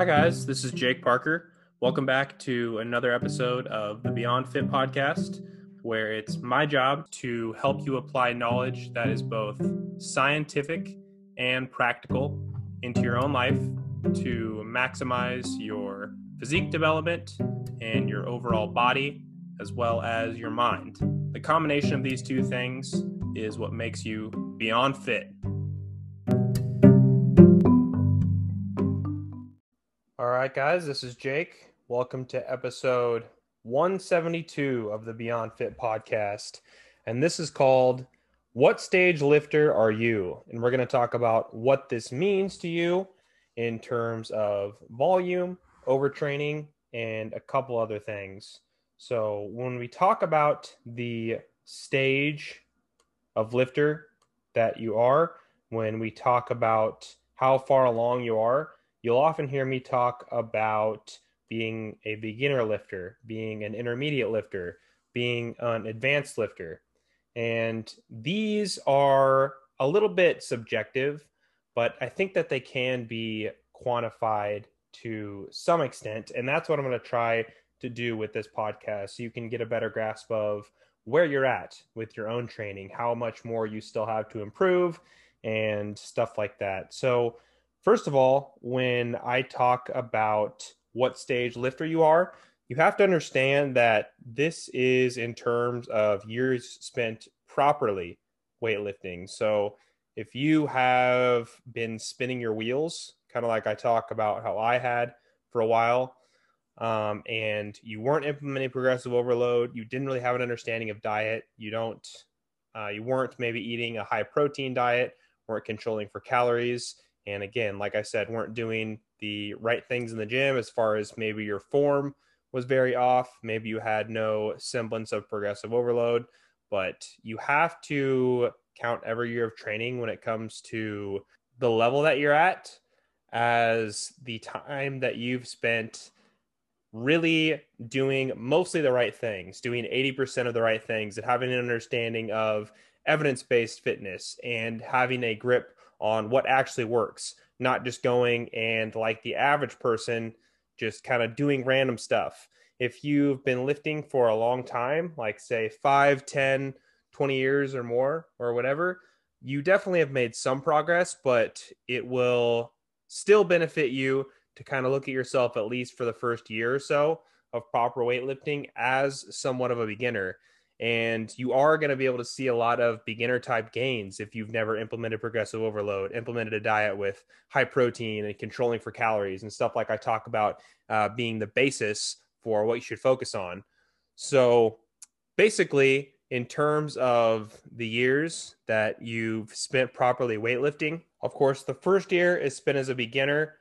Hi, guys. This is Jake Parker. Welcome back to another episode of the Beyond Fit podcast, where it's my job to help you apply knowledge that is both scientific and practical into your own life to maximize your physique development and your overall body, as well as your mind. The combination of these two things is what makes you beyond fit. Right, guys, this is Jake. Welcome to episode 172 of the Beyond Fit podcast. And this is called What Stage Lifter Are You? And we're going to talk about what this means to you in terms of volume, overtraining, and a couple other things. So, when we talk about the stage of lifter that you are, when we talk about how far along you are, you'll often hear me talk about being a beginner lifter, being an intermediate lifter, being an advanced lifter. And these are a little bit subjective, but I think that they can be quantified to some extent. And that's what I'm going to try to do with this podcast so you can get a better grasp of where you're at with your own training, how much more you still have to improve, and stuff like that. So, first of all, when I talk about what stage lifter you are, you have to understand that this is in terms of years spent properly weightlifting. So, if you have been spinning your wheels, kind of like I talk about how I had for a while, um, and you weren't implementing progressive overload, you didn't really have an understanding of diet, you don't, uh, you weren't maybe eating a high protein diet, weren't controlling for calories, and again, like I said, weren't doing the right things in the gym as far as maybe your form was very off, maybe you had no semblance of progressive overload, but you have to count every year of training when it comes to the level that you're at as the time that you've spent really doing mostly the right things, doing 80% of the right things, and having an understanding of evidence based fitness and having a grip on what actually works, not just going and like the average person, just kind of doing random stuff. If you've been lifting for a long time, like say 5, 10, 20 years or more or whatever, you definitely have made some progress, but it will still benefit you to kind of look at yourself at least for the first year or so of proper weightlifting as somewhat of a beginner. And you are going to be able to see a lot of beginner type gains if you've never implemented progressive overload, implemented a diet with high protein and controlling for calories and stuff like I talk about uh, being the basis for what you should focus on. So basically, in terms of the years that you've spent properly weightlifting, of course, the first year is spent as a beginner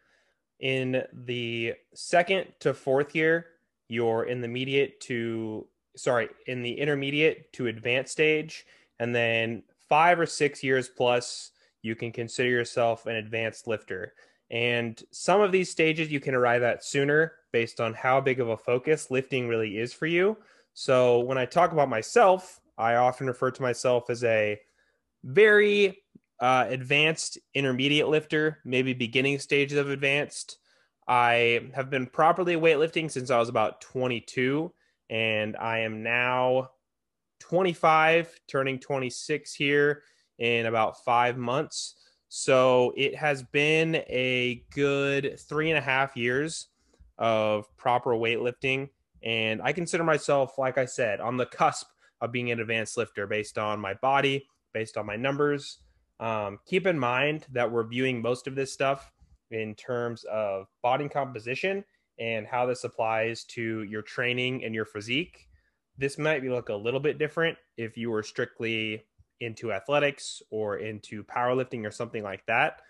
in the second to fourth year, you're in the intermediate to sorry, in the intermediate to advanced stage, and then five or six years plus, you can consider yourself an advanced lifter. And some of these stages you can arrive at sooner based on how big of a focus lifting really is for you. So when I talk about myself, I often refer to myself as a very uh, advanced intermediate lifter, maybe beginning stages of advanced. I have been properly weightlifting since I was about 22, and I am now 25, turning 26 here in about five months. So it has been a good three and a half years of proper weightlifting. And I consider myself, like I said, on the cusp of being an advanced lifter based on my body, based on my numbers, um, keep in mind that we're viewing most of this stuff in terms of body composition and how this applies to your training and your physique. This might look a little bit different if you were strictly into athletics or into powerlifting or something like that.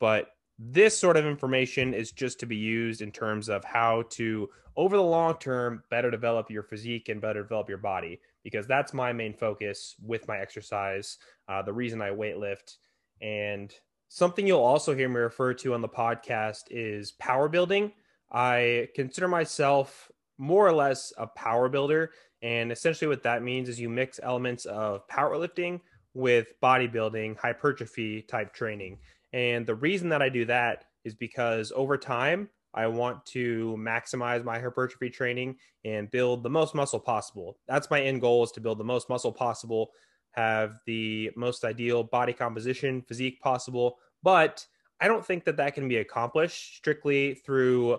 But this sort of information is just to be used in terms of how to, over the long term, better develop your physique and better develop your body, because that's my main focus with my exercise. Uh, the reason I weightlift. And something you'll also hear me refer to on the podcast is power building. I consider myself more or less a power builder. And essentially, what that means is you mix elements of powerlifting with bodybuilding, hypertrophy type training. And the reason that I do that is because over time, I want to maximize my hypertrophy training and build the most muscle possible. That's my end goal is to build the most muscle possible, have the most ideal body composition, physique possible. But I don't think that that can be accomplished strictly through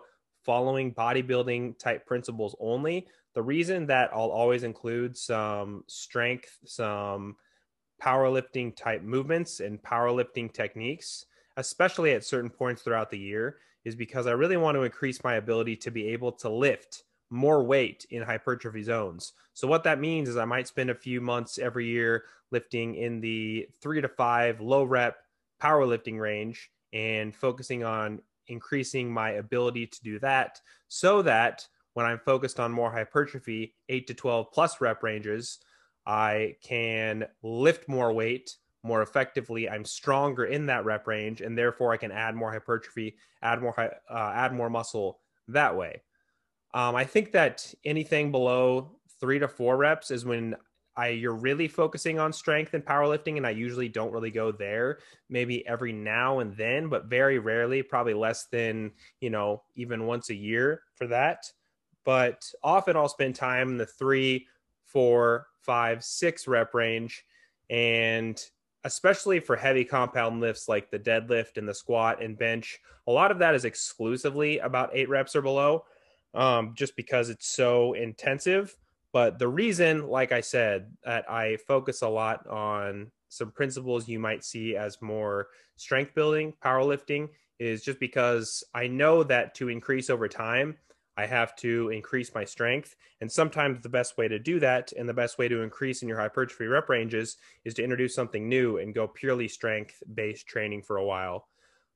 following bodybuilding type principles only. The reason that I'll always include some strength, some powerlifting type movements and powerlifting techniques, especially at certain points throughout the year, is because I really want to increase my ability to be able to lift more weight in hypertrophy zones. So what that means is I might spend a few months every year lifting in the 3 to 5 low rep powerlifting range and focusing on increasing my ability to do that so that when I'm focused on more hypertrophy, 8 to 12 plus rep ranges, I can lift more weight more effectively. I'm stronger in that rep range, and therefore I can add more hypertrophy, add more uh, add more muscle that way. Um, I think that anything below three to four reps is when I you're really focusing on strength and powerlifting, and I usually don't really go there. Maybe every now and then, but very rarely, probably less than you know even once a year for that. But often I'll spend time in the three, four, five, six rep range, and especially for heavy compound lifts like the deadlift and the squat and bench, a lot of that is exclusively about eight reps or below, um, just because it's so intensive. But the reason, like I said, that I focus a lot on some principles you might see as more strength building, powerlifting, is just because I know that to increase over time, I have to increase my strength. And sometimes the best way to do that and the best way to increase in your hypertrophy rep ranges is to introduce something new and go purely strength based training for a while.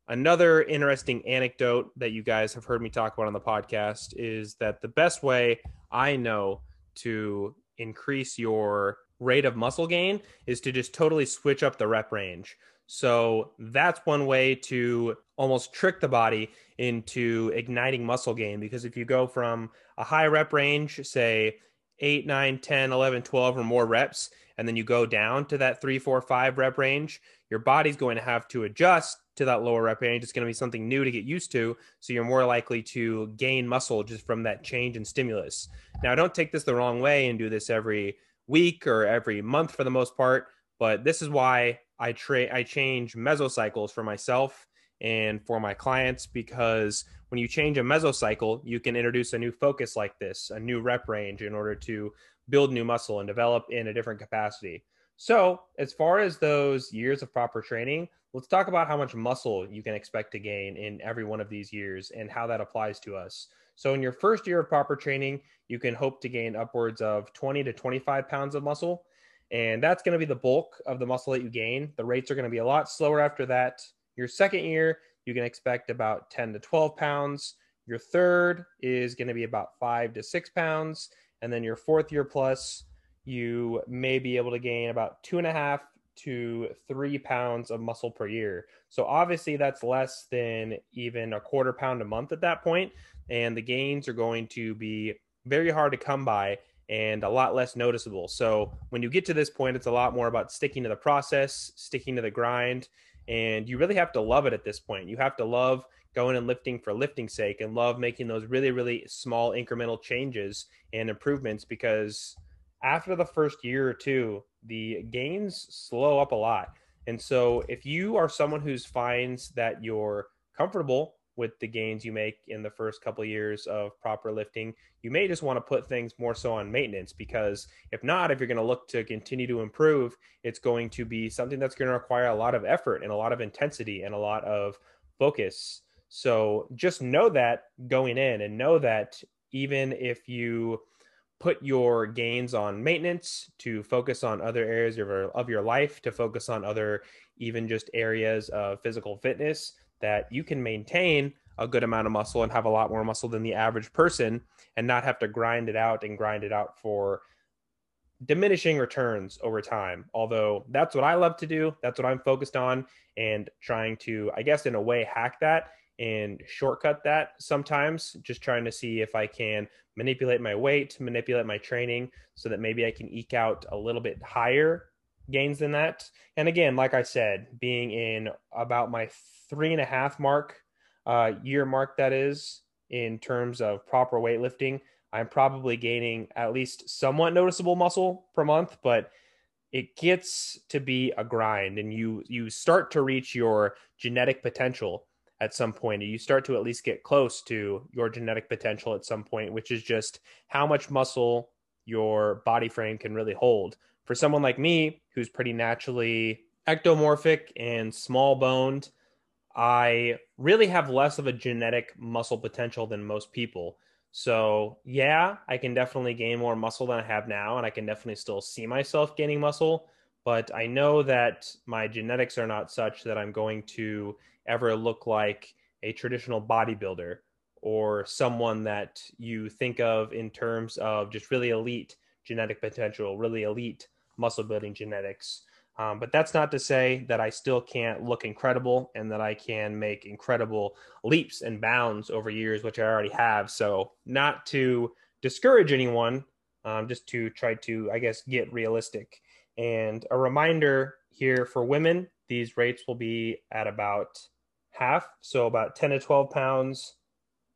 Another interesting anecdote that you guys have heard me talk about on the podcast is that the best way I know to increase your rate of muscle gain is to just totally switch up the rep range. So that's one way to almost trick the body into igniting muscle gain because if you go from a high rep range, say 8, 9, 10, 11, 12 or more reps, and then you go down to that three, four, five rep range, your body's going to have to adjust to that lower rep range. It's going to be something new to get used to. So you're more likely to gain muscle just from that change in stimulus. Now, don't take this the wrong way and do this every week or every month for the most part, but this is why I trade I change mesocycles for myself and for my clients because when you change a mesocycle, you can introduce a new focus like this, a new rep range in order to build new muscle and develop in a different capacity. So, as far as those years of proper training, let's talk about how much muscle you can expect to gain in every one of these years and how that applies to us. So, in your first year of proper training, you can hope to gain upwards of 20 to 25 pounds of muscle. And that's going to be the bulk of the muscle that you gain. The rates are going to be a lot slower after that. Your second year, you can expect about 10 to 12 pounds. Your third is going to be about five to six pounds. And then your fourth year plus, you may be able to gain about two and a half to three pounds of muscle per year. So obviously, that's less than even a quarter pound a month at that point, and the gains are going to be very hard to come by and a lot less noticeable. So when you get to this point, it's a lot more about sticking to the process, sticking to the grind, and you really have to love it at this point. You have to love going and lifting for lifting's sake and love making those really, really small incremental changes and improvements because after the first year or two, the gains slow up a lot. And so if you are someone who finds that you're comfortable with the gains you make in the first couple of years of proper lifting, you may just want to put things more so on maintenance because if not, if you're going to look to continue to improve, it's going to be something that's going to require a lot of effort and a lot of intensity and a lot of focus. So just know that going in and know that even if you put your gains on maintenance to focus on other areas of your, of your life, to focus on other even just areas of physical fitness, that you can maintain a good amount of muscle and have a lot more muscle than the average person and not have to grind it out and grind it out for diminishing returns over time. Although that's what I love to do, that's what I'm focused on and trying to, I guess, in a way, hack that and shortcut that sometimes, just trying to see if I can manipulate my weight, manipulate my training so that maybe I can eke out a little bit higher gains than that. And again, like I said, being in about my three and a half mark uh, year mark that is in terms of proper weightlifting, I'm probably gaining at least somewhat noticeable muscle per month, but it gets to be a grind and you you start to reach your genetic potential at some point you start to at least get close to your genetic potential at some point which is just how much muscle your body frame can really hold for someone like me who's pretty naturally ectomorphic and small boned i really have less of a genetic muscle potential than most people so, yeah, I can definitely gain more muscle than I have now, and I can definitely still see myself gaining muscle. But I know that my genetics are not such that I'm going to ever look like a traditional bodybuilder or someone that you think of in terms of just really elite genetic potential, really elite muscle building genetics. Um, but that's not to say that I still can't look incredible and that I can make incredible leaps and bounds over years, which I already have. So, not to discourage anyone, um, just to try to, I guess, get realistic. And a reminder here for women, these rates will be at about half. So, about 10 to 12 pounds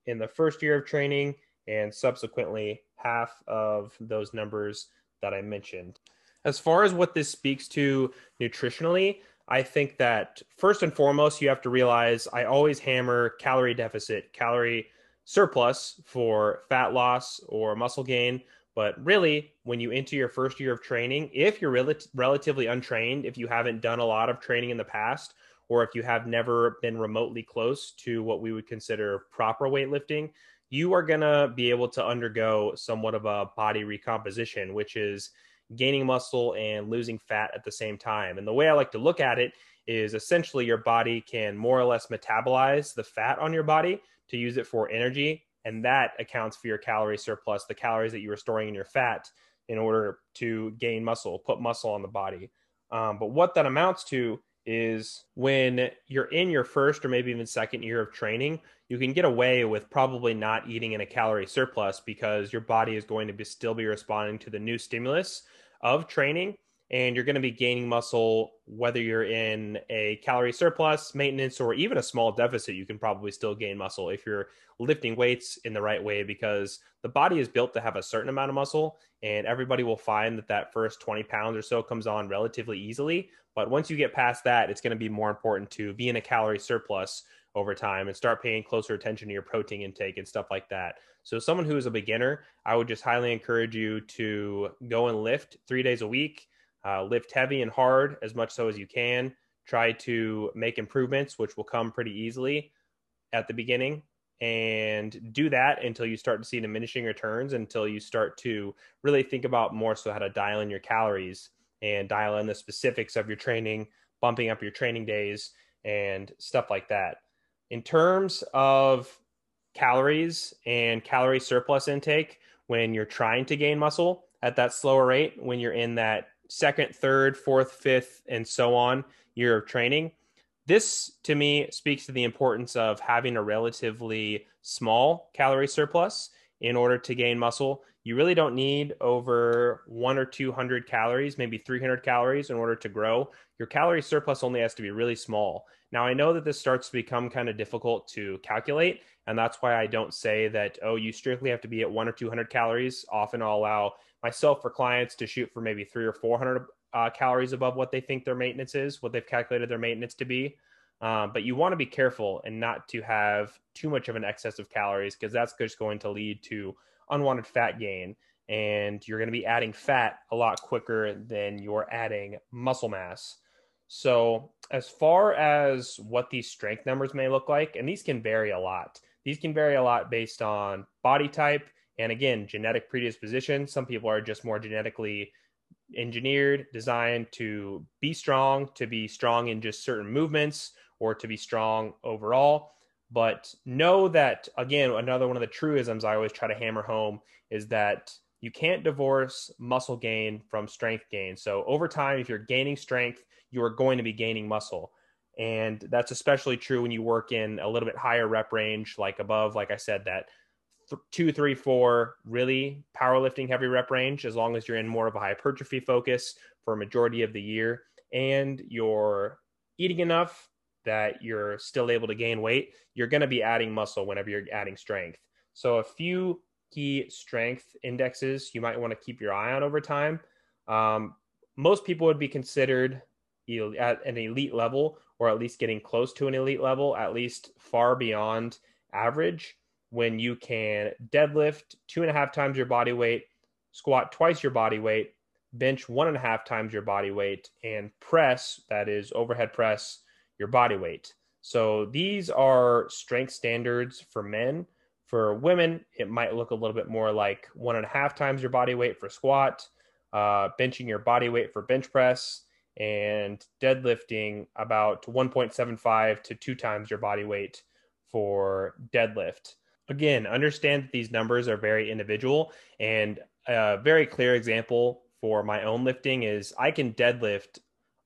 in the first year of training, and subsequently half of those numbers that I mentioned. As far as what this speaks to nutritionally, I think that first and foremost, you have to realize I always hammer calorie deficit, calorie surplus for fat loss or muscle gain. But really, when you enter your first year of training, if you're rel- relatively untrained, if you haven't done a lot of training in the past, or if you have never been remotely close to what we would consider proper weightlifting, you are going to be able to undergo somewhat of a body recomposition, which is gaining muscle and losing fat at the same time. And the way I like to look at it is essentially your body can more or less metabolize the fat on your body to use it for energy. And that accounts for your calorie surplus, the calories that you are storing in your fat in order to gain muscle, put muscle on the body. Um, but what that amounts to is when you're in your first or maybe even second year of training, you can get away with probably not eating in a calorie surplus because your body is going to be, still be responding to the new stimulus of training and you're going to be gaining muscle whether you're in a calorie surplus maintenance or even a small deficit you can probably still gain muscle if you're lifting weights in the right way because the body is built to have a certain amount of muscle and everybody will find that that first 20 pounds or so comes on relatively easily. But once you get past that it's going to be more important to be in a calorie surplus over time and start paying closer attention to your protein intake and stuff like that. So, someone who is a beginner, I would just highly encourage you to go and lift three days a week, uh, lift heavy and hard as much so as you can. Try to make improvements, which will come pretty easily at the beginning, and do that until you start to see diminishing returns, until you start to really think about more so how to dial in your calories and dial in the specifics of your training, bumping up your training days, and stuff like that. In terms of calories and calorie surplus intake when you're trying to gain muscle at that slower rate, when you're in that second, third, fourth, fifth, and so on year of training. This to me speaks to the importance of having a relatively small calorie surplus in order to gain muscle. You really don't need over one or 200 calories, maybe 300 calories in order to grow. Your calorie surplus only has to be really small. Now, I know that this starts to become kind of difficult to calculate, and that's why I don't say that, oh, you strictly have to be at one or 200 calories. Often I'll allow myself for clients to shoot for maybe three or 400 uh, calories above what they think their maintenance is, what they've calculated their maintenance to be. Um, but you want to be careful and not to have too much of an excess of calories because that's just going to lead to unwanted fat gain. And you're going to be adding fat a lot quicker than you're adding muscle mass. So, as far as what these strength numbers may look like, and these can vary a lot, these can vary a lot based on body type and again, genetic predisposition. Some people are just more genetically engineered, designed to be strong, to be strong in just certain movements or to be strong overall. But know that, again, another one of the truisms I always try to hammer home is that you can't divorce muscle gain from strength gain. So over time, if you're gaining strength, you are going to be gaining muscle. And that's especially true when you work in a little bit higher rep range, like above, like I said, that two, three, four, really powerlifting heavy rep range, as long as you're in more of a hypertrophy focus for a majority of the year and you're eating enough that you're still able to gain weight, you're going to be adding muscle whenever you're adding strength. So, a few key strength indexes you might want to keep your eye on over time. Um, most people would be considered at an elite level or at least getting close to an elite level, at least far beyond average when you can deadlift two and a half times your body weight, squat twice your body weight, bench one and a half times your body weight, and press, that is overhead press, your body weight. So these are strength standards for men. For women, it might look a little bit more like one and a half times your body weight for squat, uh, benching your body weight for bench press, and deadlifting about 1.75 to two times your body weight for deadlift. Again, understand that these numbers are very individual. And a very clear example for my own lifting is I can deadlift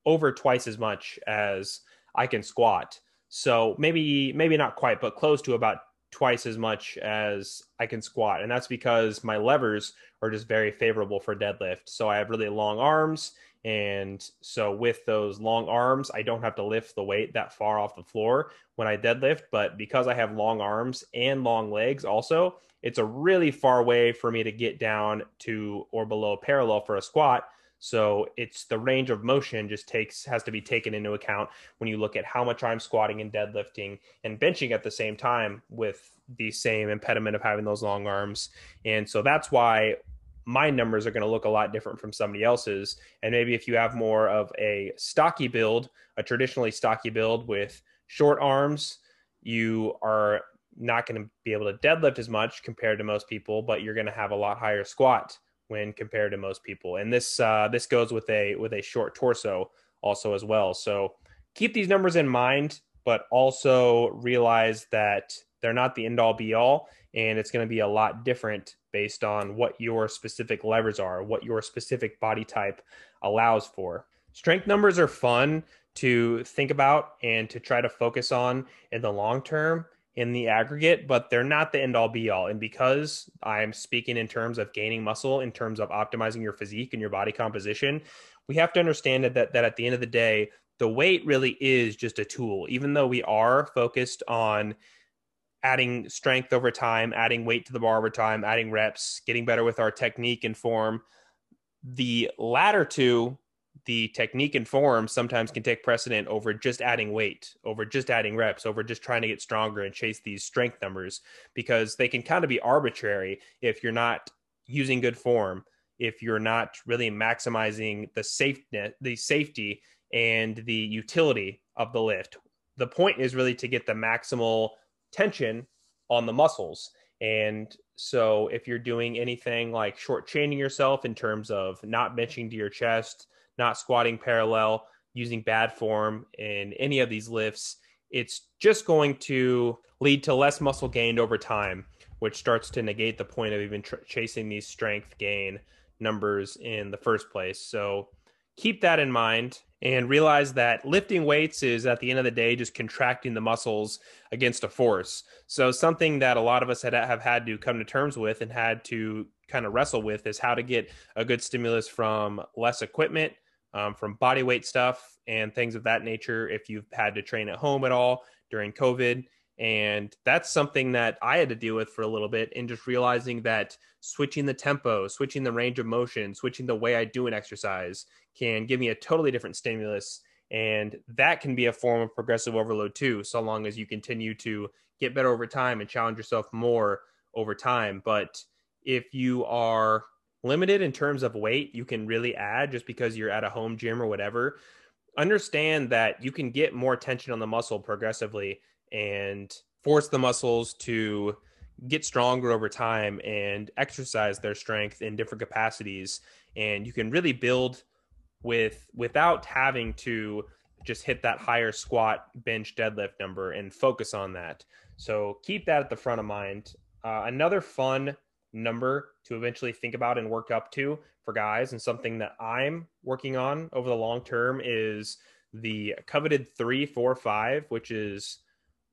over twice as much as I can squat. So maybe maybe not quite, but close to about twice as much as I can squat. And that's because my levers are just very favorable for deadlift. So I have really long arms and so with those long arms, I don't have to lift the weight that far off the floor when I deadlift. But because I have long arms and long legs, also, it's a really far way for me to get down to or below parallel for a squat. So it's the range of motion just takes has to be taken into account when you look at how much I'm squatting and deadlifting and benching at the same time with the same impediment of having those long arms. And so that's why my numbers are going to look a lot different from somebody else's. And maybe if you have more of a stocky build, a traditionally stocky build with short arms, you are not going to be able to deadlift as much compared to most people, but you're going to have a lot higher squat when compared to most people. And this uh, this goes with a with a short torso also as well. So keep these numbers in mind, but also realize that they're not the end all be all, and it's going to be a lot different based on what your specific levers are, what your specific body type allows for. Strength numbers are fun to think about and to try to focus on in the long term in the aggregate, but they're not the end all be all. And because I'm speaking in terms of gaining muscle, in terms of optimizing your physique and your body composition, we have to understand that, that, that at the end of the day, the weight really is just a tool. Even though we are focused on adding strength over time, adding weight to the bar over time, adding reps, getting better with our technique and form. The latter two, the technique and form, sometimes can take precedent over just adding weight, over just adding reps, over just trying to get stronger and chase these strength numbers because they can kind of be arbitrary if you're not using good form, if you're not really maximizing the safety, the safety and the utility of the lift. The point is really to get the maximal tension on the muscles. And so if you're doing anything like short chaining yourself in terms of not benching to your chest, not squatting parallel, using bad form in any of these lifts, it's just going to lead to less muscle gained over time, which starts to negate the point of even tr- chasing these strength gain numbers in the first place. So keep that in mind and realize that lifting weights is at the end of the day just contracting the muscles against a force. So something that a lot of us had, have had to come to terms with and had to kind of wrestle with is how to get a good stimulus from less equipment, um, from body weight stuff and things of that nature. If you've had to train at home at all during COVID, and that's something that I had to deal with for a little bit and just realizing that switching the tempo, switching the range of motion, switching the way I do an exercise can give me a totally different stimulus. And that can be a form of progressive overload too, so long as you continue to get better over time and challenge yourself more over time. But if you are limited in terms of weight, you can really add just because you're at a home gym or whatever. Understand that you can get more tension on the muscle progressively and force the muscles to get stronger over time and exercise their strength in different capacities. And you can really build with without having to just hit that higher squat bench deadlift number and focus on that. So keep that at the front of mind. Uh, another fun number to eventually think about and work up to for guys and something that i'm working on over the long term is the coveted three four five which is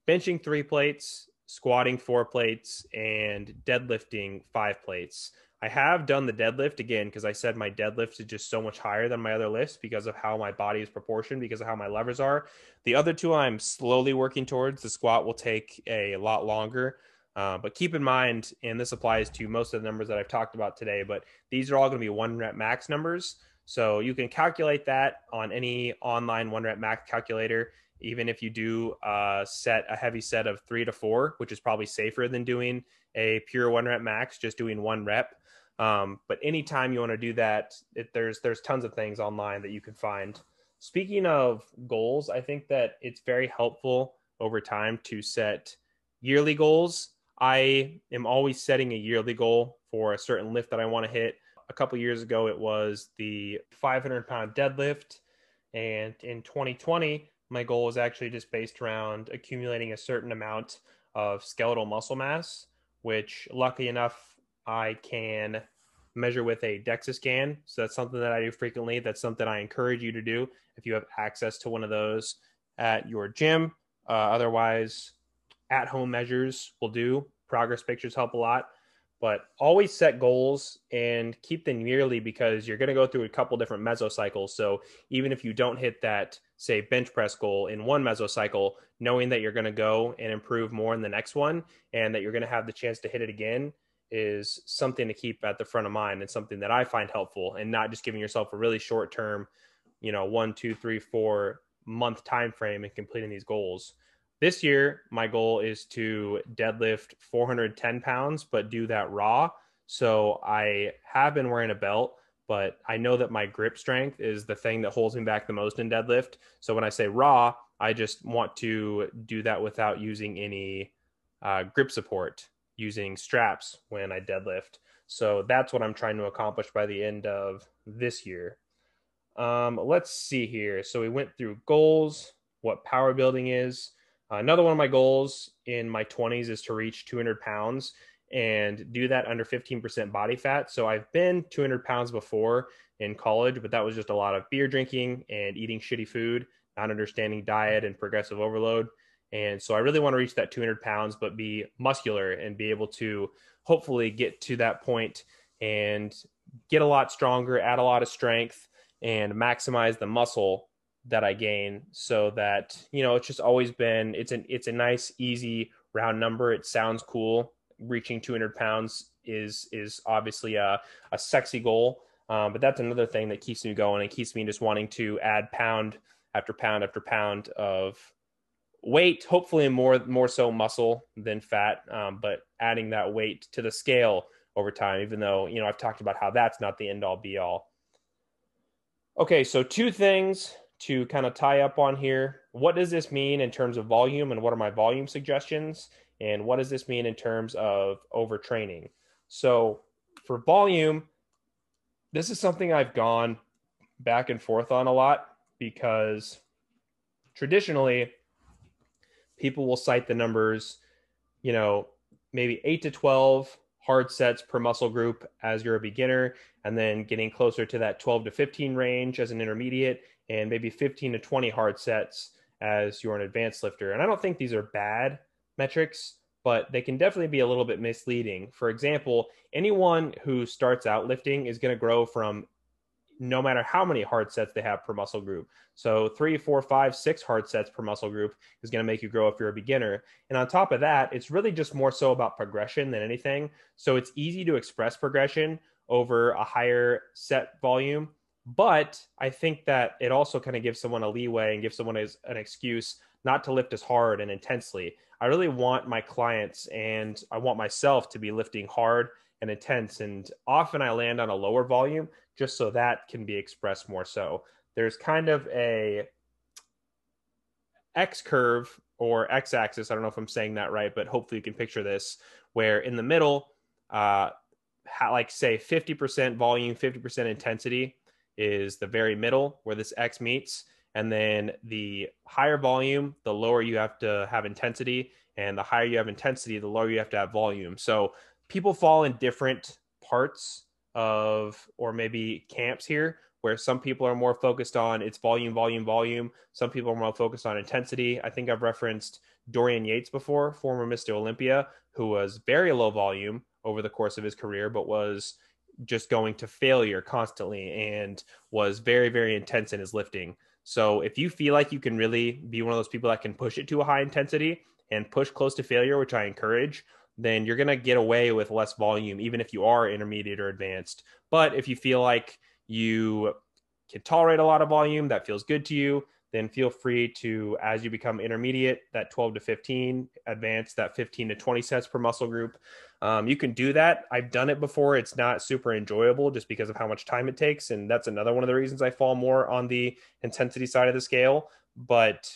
benching three plates, squatting four plates, and deadlifting five plates. I have done the deadlift again because I said my deadlift is just so much higher than my other lifts because of how my body is proportioned, because of how my levers are. The other two I'm slowly working towards. The squat will take a lot longer. Uh, but keep in mind, and this applies to most of the numbers that I've talked about today, but these are all going to be one rep max numbers. So you can calculate that on any online one rep max calculator. Even if you do uh, set a heavy set of three to four, which is probably safer than doing a pure one rep max, just doing one rep. Um, but anytime you want to do that, it, there's there's tons of things online that you can find. Speaking of goals, I think that it's very helpful over time to set yearly goals. I am always setting a yearly goal for a certain lift that I want to hit. A couple years ago, it was the 500 pound deadlift, and in 2020, my goal was actually just based around accumulating a certain amount of skeletal muscle mass, which lucky enough I can measure with a DEXA scan. So that's something that I do frequently. That's something I encourage you to do if you have access to one of those at your gym. Uh, otherwise, at home measures will do. Progress pictures help a lot, but always set goals and keep them yearly because you're going to go through a couple different mesocycles. So even if you don't hit that, say, bench press goal in one mesocycle, knowing that you're going to go and improve more in the next one and that you're going to have the chance to hit it again is something to keep at the front of mind and something that I find helpful and not just giving yourself a really short term, you know, one, two, three, four month time frame and completing these goals. This year, my goal is to deadlift 410 pounds, but do that raw. So I have been wearing a belt, but I know that my grip strength is the thing that holds me back the most in deadlift. So when I say raw, I just want to do that without using any uh, grip support using straps when I deadlift. So that's what I'm trying to accomplish by the end of this year. Um, let's see here. So we went through goals, what power building is. Another one of my goals in my 20s is to reach 200 pounds and do that under 15% body fat. So I've been 200 pounds before in college, but that was just a lot of beer drinking and eating shitty food, not understanding diet and progressive overload. And so I really want to reach that 200 pounds, but be muscular and be able to hopefully get to that point and get a lot stronger, add a lot of strength, and maximize the muscle that I gain so that, you know, it's just always been, it's an, it's a nice, easy round number. It sounds cool. Reaching 200 pounds is, is obviously a, a sexy goal. Um, but that's another thing that keeps me going and keeps me just wanting to add pound after pound after pound of weight, hopefully more more so muscle than fat, um, but adding that weight to the scale over time. Even though you know I've talked about how that's not the end all be all. Okay, so two things to kind of tie up on here. What does this mean in terms of volume, and what are my volume suggestions? And what does this mean in terms of overtraining? So for volume, this is something I've gone back and forth on a lot because traditionally people will cite the numbers, you know, maybe eight to 12 hard sets per muscle group as you're a beginner, and then getting closer to that 12 to 15 range as an intermediate, and maybe 15 to 20 hard sets as you're an advanced lifter. And I don't think these are bad metrics, but they can definitely be a little bit misleading. For example, anyone who starts out lifting is going to grow from no matter how many hard sets they have per muscle group. So three, four, five, six hard sets per muscle group is going to make you grow if you're a beginner. And on top of that, it's really just more so about progression than anything. So it's easy to express progression over a higher set volume. But I think that it also kind of gives someone a leeway and gives someone an excuse not to lift as hard and intensely. I really want my clients and I want myself to be lifting hard and intense. And often I land on a lower volume just so that can be expressed more so. There's kind of a X curve or X axis. I don't know if I'm saying that right, but hopefully you can picture this where in the middle, uh, like say 50% volume, 50% intensity is the very middle where this X meets. And then the higher volume, the lower you have to have intensity. And the higher you have intensity, the lower you have to have volume. So people fall in different parts of or maybe camps here where some people are more focused on its volume, volume, volume. Some people are more focused on intensity. I think I've referenced Dorian Yates before, former Mr. Olympia, who was very low volume over the course of his career, but was just going to failure constantly and was very, very intense in his lifting. So if you feel like you can really be one of those people that can push it to a high intensity and push close to failure, which I encourage, then you're going to get away with less volume, even if you are intermediate or advanced. But if you feel like you can tolerate a lot of volume, that feels good to you, then feel free to, as you become intermediate, that 12 to 15, advance that 15 to 20 sets per muscle group. Um, you can do that. I've done it before. It's not super enjoyable just because of how much time it takes. And that's another one of the reasons I fall more on the intensity side of the scale. But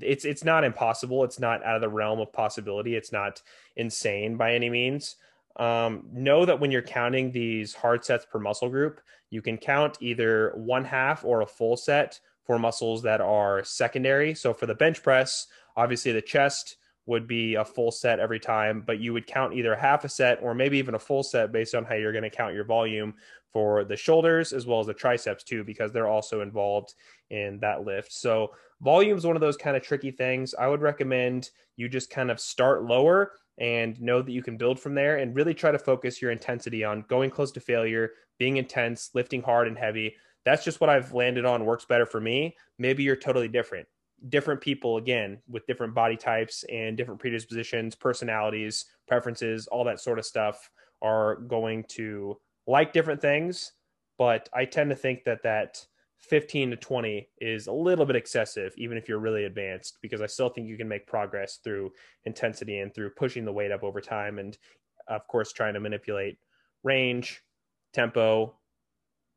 it's it's not impossible. It's not out of the realm of possibility. It's not insane by any means. Um, know that when you're counting these hard sets per muscle group, you can count either one half or a full set for muscles that are secondary. So for the bench press, obviously the chest would be a full set every time, but you would count either half a set or maybe even a full set based on how you're going to count your volume for the shoulders as well as the triceps too, because they're also involved in that lift. So volume is one of those kind of tricky things. I would recommend you just kind of start lower and know that you can build from there and really try to focus your intensity on going close to failure, being intense, lifting hard and heavy that's just what I've landed on works better for me. Maybe you're totally different. Different people, again, with different body types and different predispositions, personalities, preferences, all that sort of stuff are going to like different things. But I tend to think that that 15 to 20 is a little bit excessive, even if you're really advanced, because I still think you can make progress through intensity and through pushing the weight up over time. And of course, trying to manipulate range, tempo,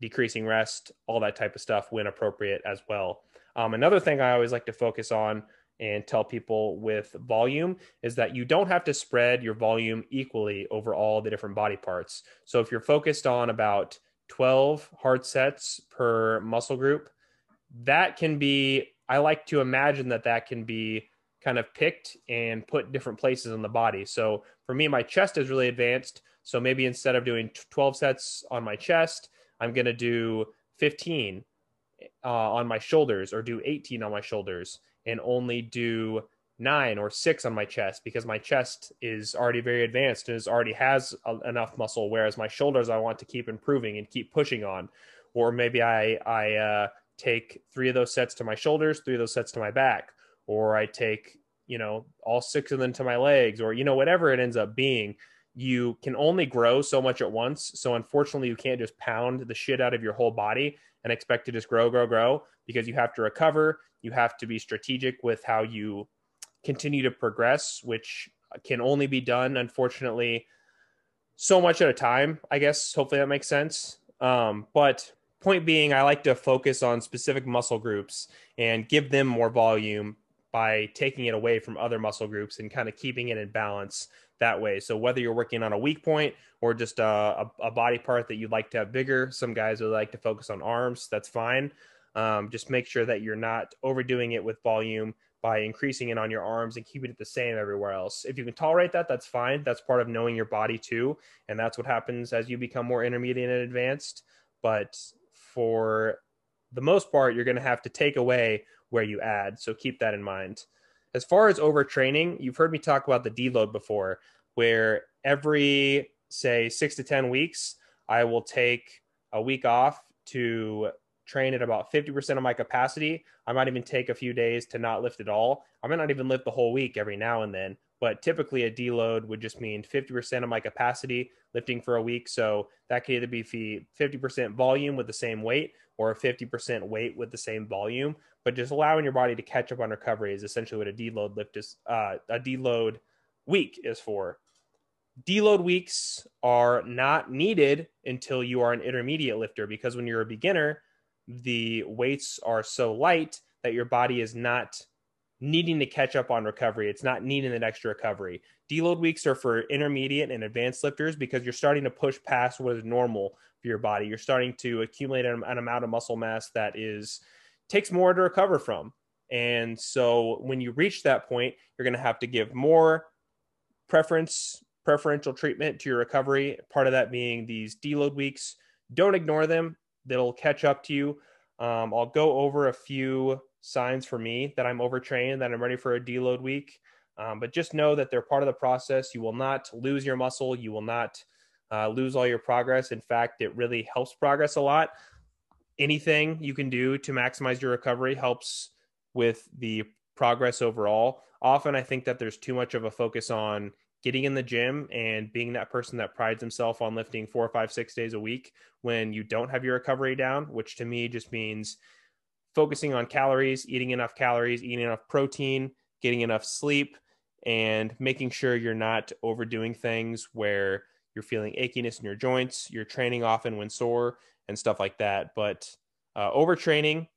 decreasing rest, all that type of stuff when appropriate as well. Um, another thing I always like to focus on and tell people with volume is that you don't have to spread your volume equally over all the different body parts. So if you're focused on about 12 hard sets per muscle group, that can be, I like to imagine that that can be kind of picked and put different places on the body. So for me, my chest is really advanced. So maybe instead of doing 12 sets on my chest, I'm going to do 15 uh, on my shoulders or do 18 on my shoulders and only do nine or six on my chest because my chest is already very advanced and is already has a, enough muscle whereas my shoulders i want to keep improving and keep pushing on. Or maybe i i uh, take three of those sets to my shoulders three of those sets to my back or i take you know all six of them to my legs or you know whatever it ends up being you can only grow so much at once. So unfortunately, you can't just pound the shit out of your whole body and expect to just grow, grow, grow because you have to recover. You have to be strategic with how you continue to progress, which can only be done, unfortunately, so much at a time. I guess hopefully that makes sense. Um, but point being, I like to focus on specific muscle groups and give them more volume by taking it away from other muscle groups and kind of keeping it in balance that way. So whether you're working on a weak point or just a, a, a body part that you'd like to have bigger, some guys would like to focus on arms. That's fine. Um, just make sure that you're not overdoing it with volume by increasing it on your arms and keeping it the same everywhere else. If you can tolerate that, that's fine. That's part of knowing your body too, and that's what happens as you become more intermediate and advanced. But for the most part, you're going to have to take away where you add. So keep that in mind. As far as overtraining, you've heard me talk about the deload before, where every, say, six to 10 weeks, I will take a week off to train at about 50% of my capacity. I might even take a few days to not lift at all. I might not even lift the whole week every now and then, but typically a deload would just mean 50% of my capacity lifting for a week. So that could either be 50% volume with the same weight or 50% weight with the same volume but just allowing your body to catch up on recovery is essentially what a deload lift is. Uh, a deload week is for. Deload weeks are not needed until you are an intermediate lifter because when you're a beginner, the weights are so light that your body is not needing to catch up on recovery. It's not needing that extra recovery. Deload weeks are for intermediate and advanced lifters because you're starting to push past what is normal for your body. You're starting to accumulate an, an amount of muscle mass that is takes more to recover from. And so when you reach that point, you're going to have to give more preference, preferential treatment to your recovery. Part of that being these deload weeks. Don't ignore them, they'll catch up to you. Um, I'll go over a few signs for me that I'm overtrained, that I'm ready for a deload week. Um, but just know that they're part of the process. You will not lose your muscle. You will not uh, lose all your progress. In fact, it really helps progress a lot. Anything you can do to maximize your recovery helps with the progress overall. Often, I think that there's too much of a focus on getting in the gym and being that person that prides himself on lifting four, five, six days a week when you don't have your recovery down, which to me just means focusing on calories, eating enough calories, eating enough protein, getting enough sleep, and making sure you're not overdoing things where you're feeling achiness in your joints, you're training often when sore, and stuff like that. But uh, overtraining,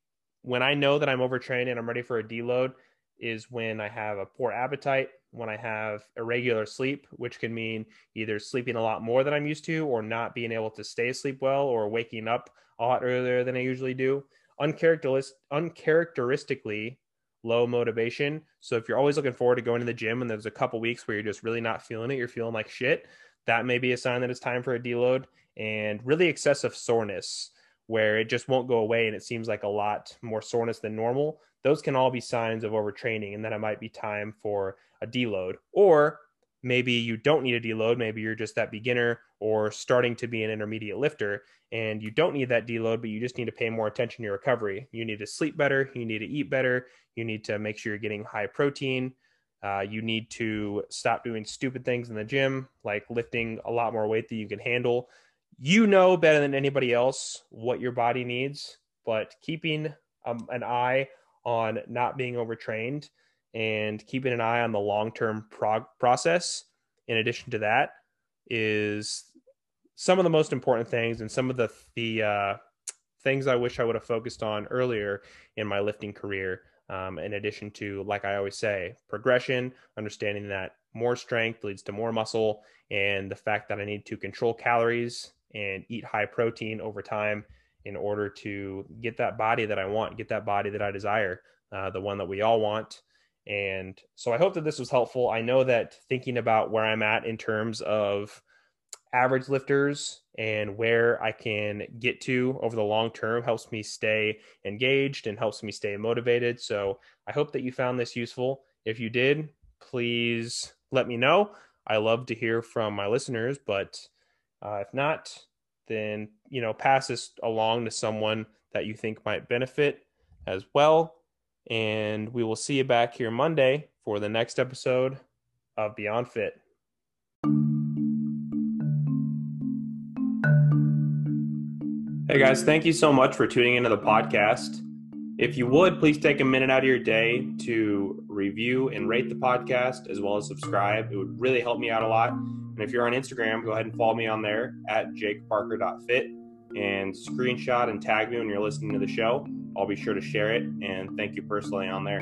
when I know that I'm overtrained and I'm ready for a deload, is when I have a poor appetite, when I have irregular sleep, which can mean either sleeping a lot more than I'm used to, or not being able to stay asleep well, or waking up a lot earlier than I usually do. Uncharacteristically low motivation. So if you're always looking forward to going to the gym and there's a couple weeks where you're just really not feeling it, you're feeling like shit, that may be a sign that it's time for a deload. And really excessive soreness where it just won't go away and it seems like a lot more soreness than normal. Those can all be signs of overtraining and then it might be time for a deload. Or maybe you don't need a deload. Maybe you're just that beginner or starting to be an intermediate lifter and you don't need that deload, but you just need to pay more attention to your recovery. You need to sleep better. You need to eat better. You need to make sure you're getting high protein. Uh, you need to stop doing stupid things in the gym, like lifting a lot more weight than you can handle. You know better than anybody else what your body needs, but keeping um, an eye on not being overtrained and keeping an eye on the long term prog- process, in addition to that, is some of the most important things and some of the the uh, things I wish I would have focused on earlier in my lifting career. Um, in addition to, like I always say, progression, understanding that more strength leads to more muscle, and the fact that I need to control calories and eat high protein over time in order to get that body that I want, get that body that I desire, uh, the one that we all want. And so I hope that this was helpful. I know that thinking about where I'm at in terms of average lifters and where I can get to over the long term helps me stay engaged and helps me stay motivated. So I hope that you found this useful. If you did, please let me know. I love to hear from my listeners, but uh, if not, then you know pass this along to someone that you think might benefit as well. And we will see you back here Monday for the next episode of Beyond Fit. Hey guys, thank you so much for tuning into the podcast. If you would, please take a minute out of your day to review and rate the podcast as well as subscribe. It would really help me out a lot. And if you're on Instagram, go ahead and follow me on there at jakeparker.fit and screenshot and tag me when you're listening to the show. I'll be sure to share it and thank you personally on there.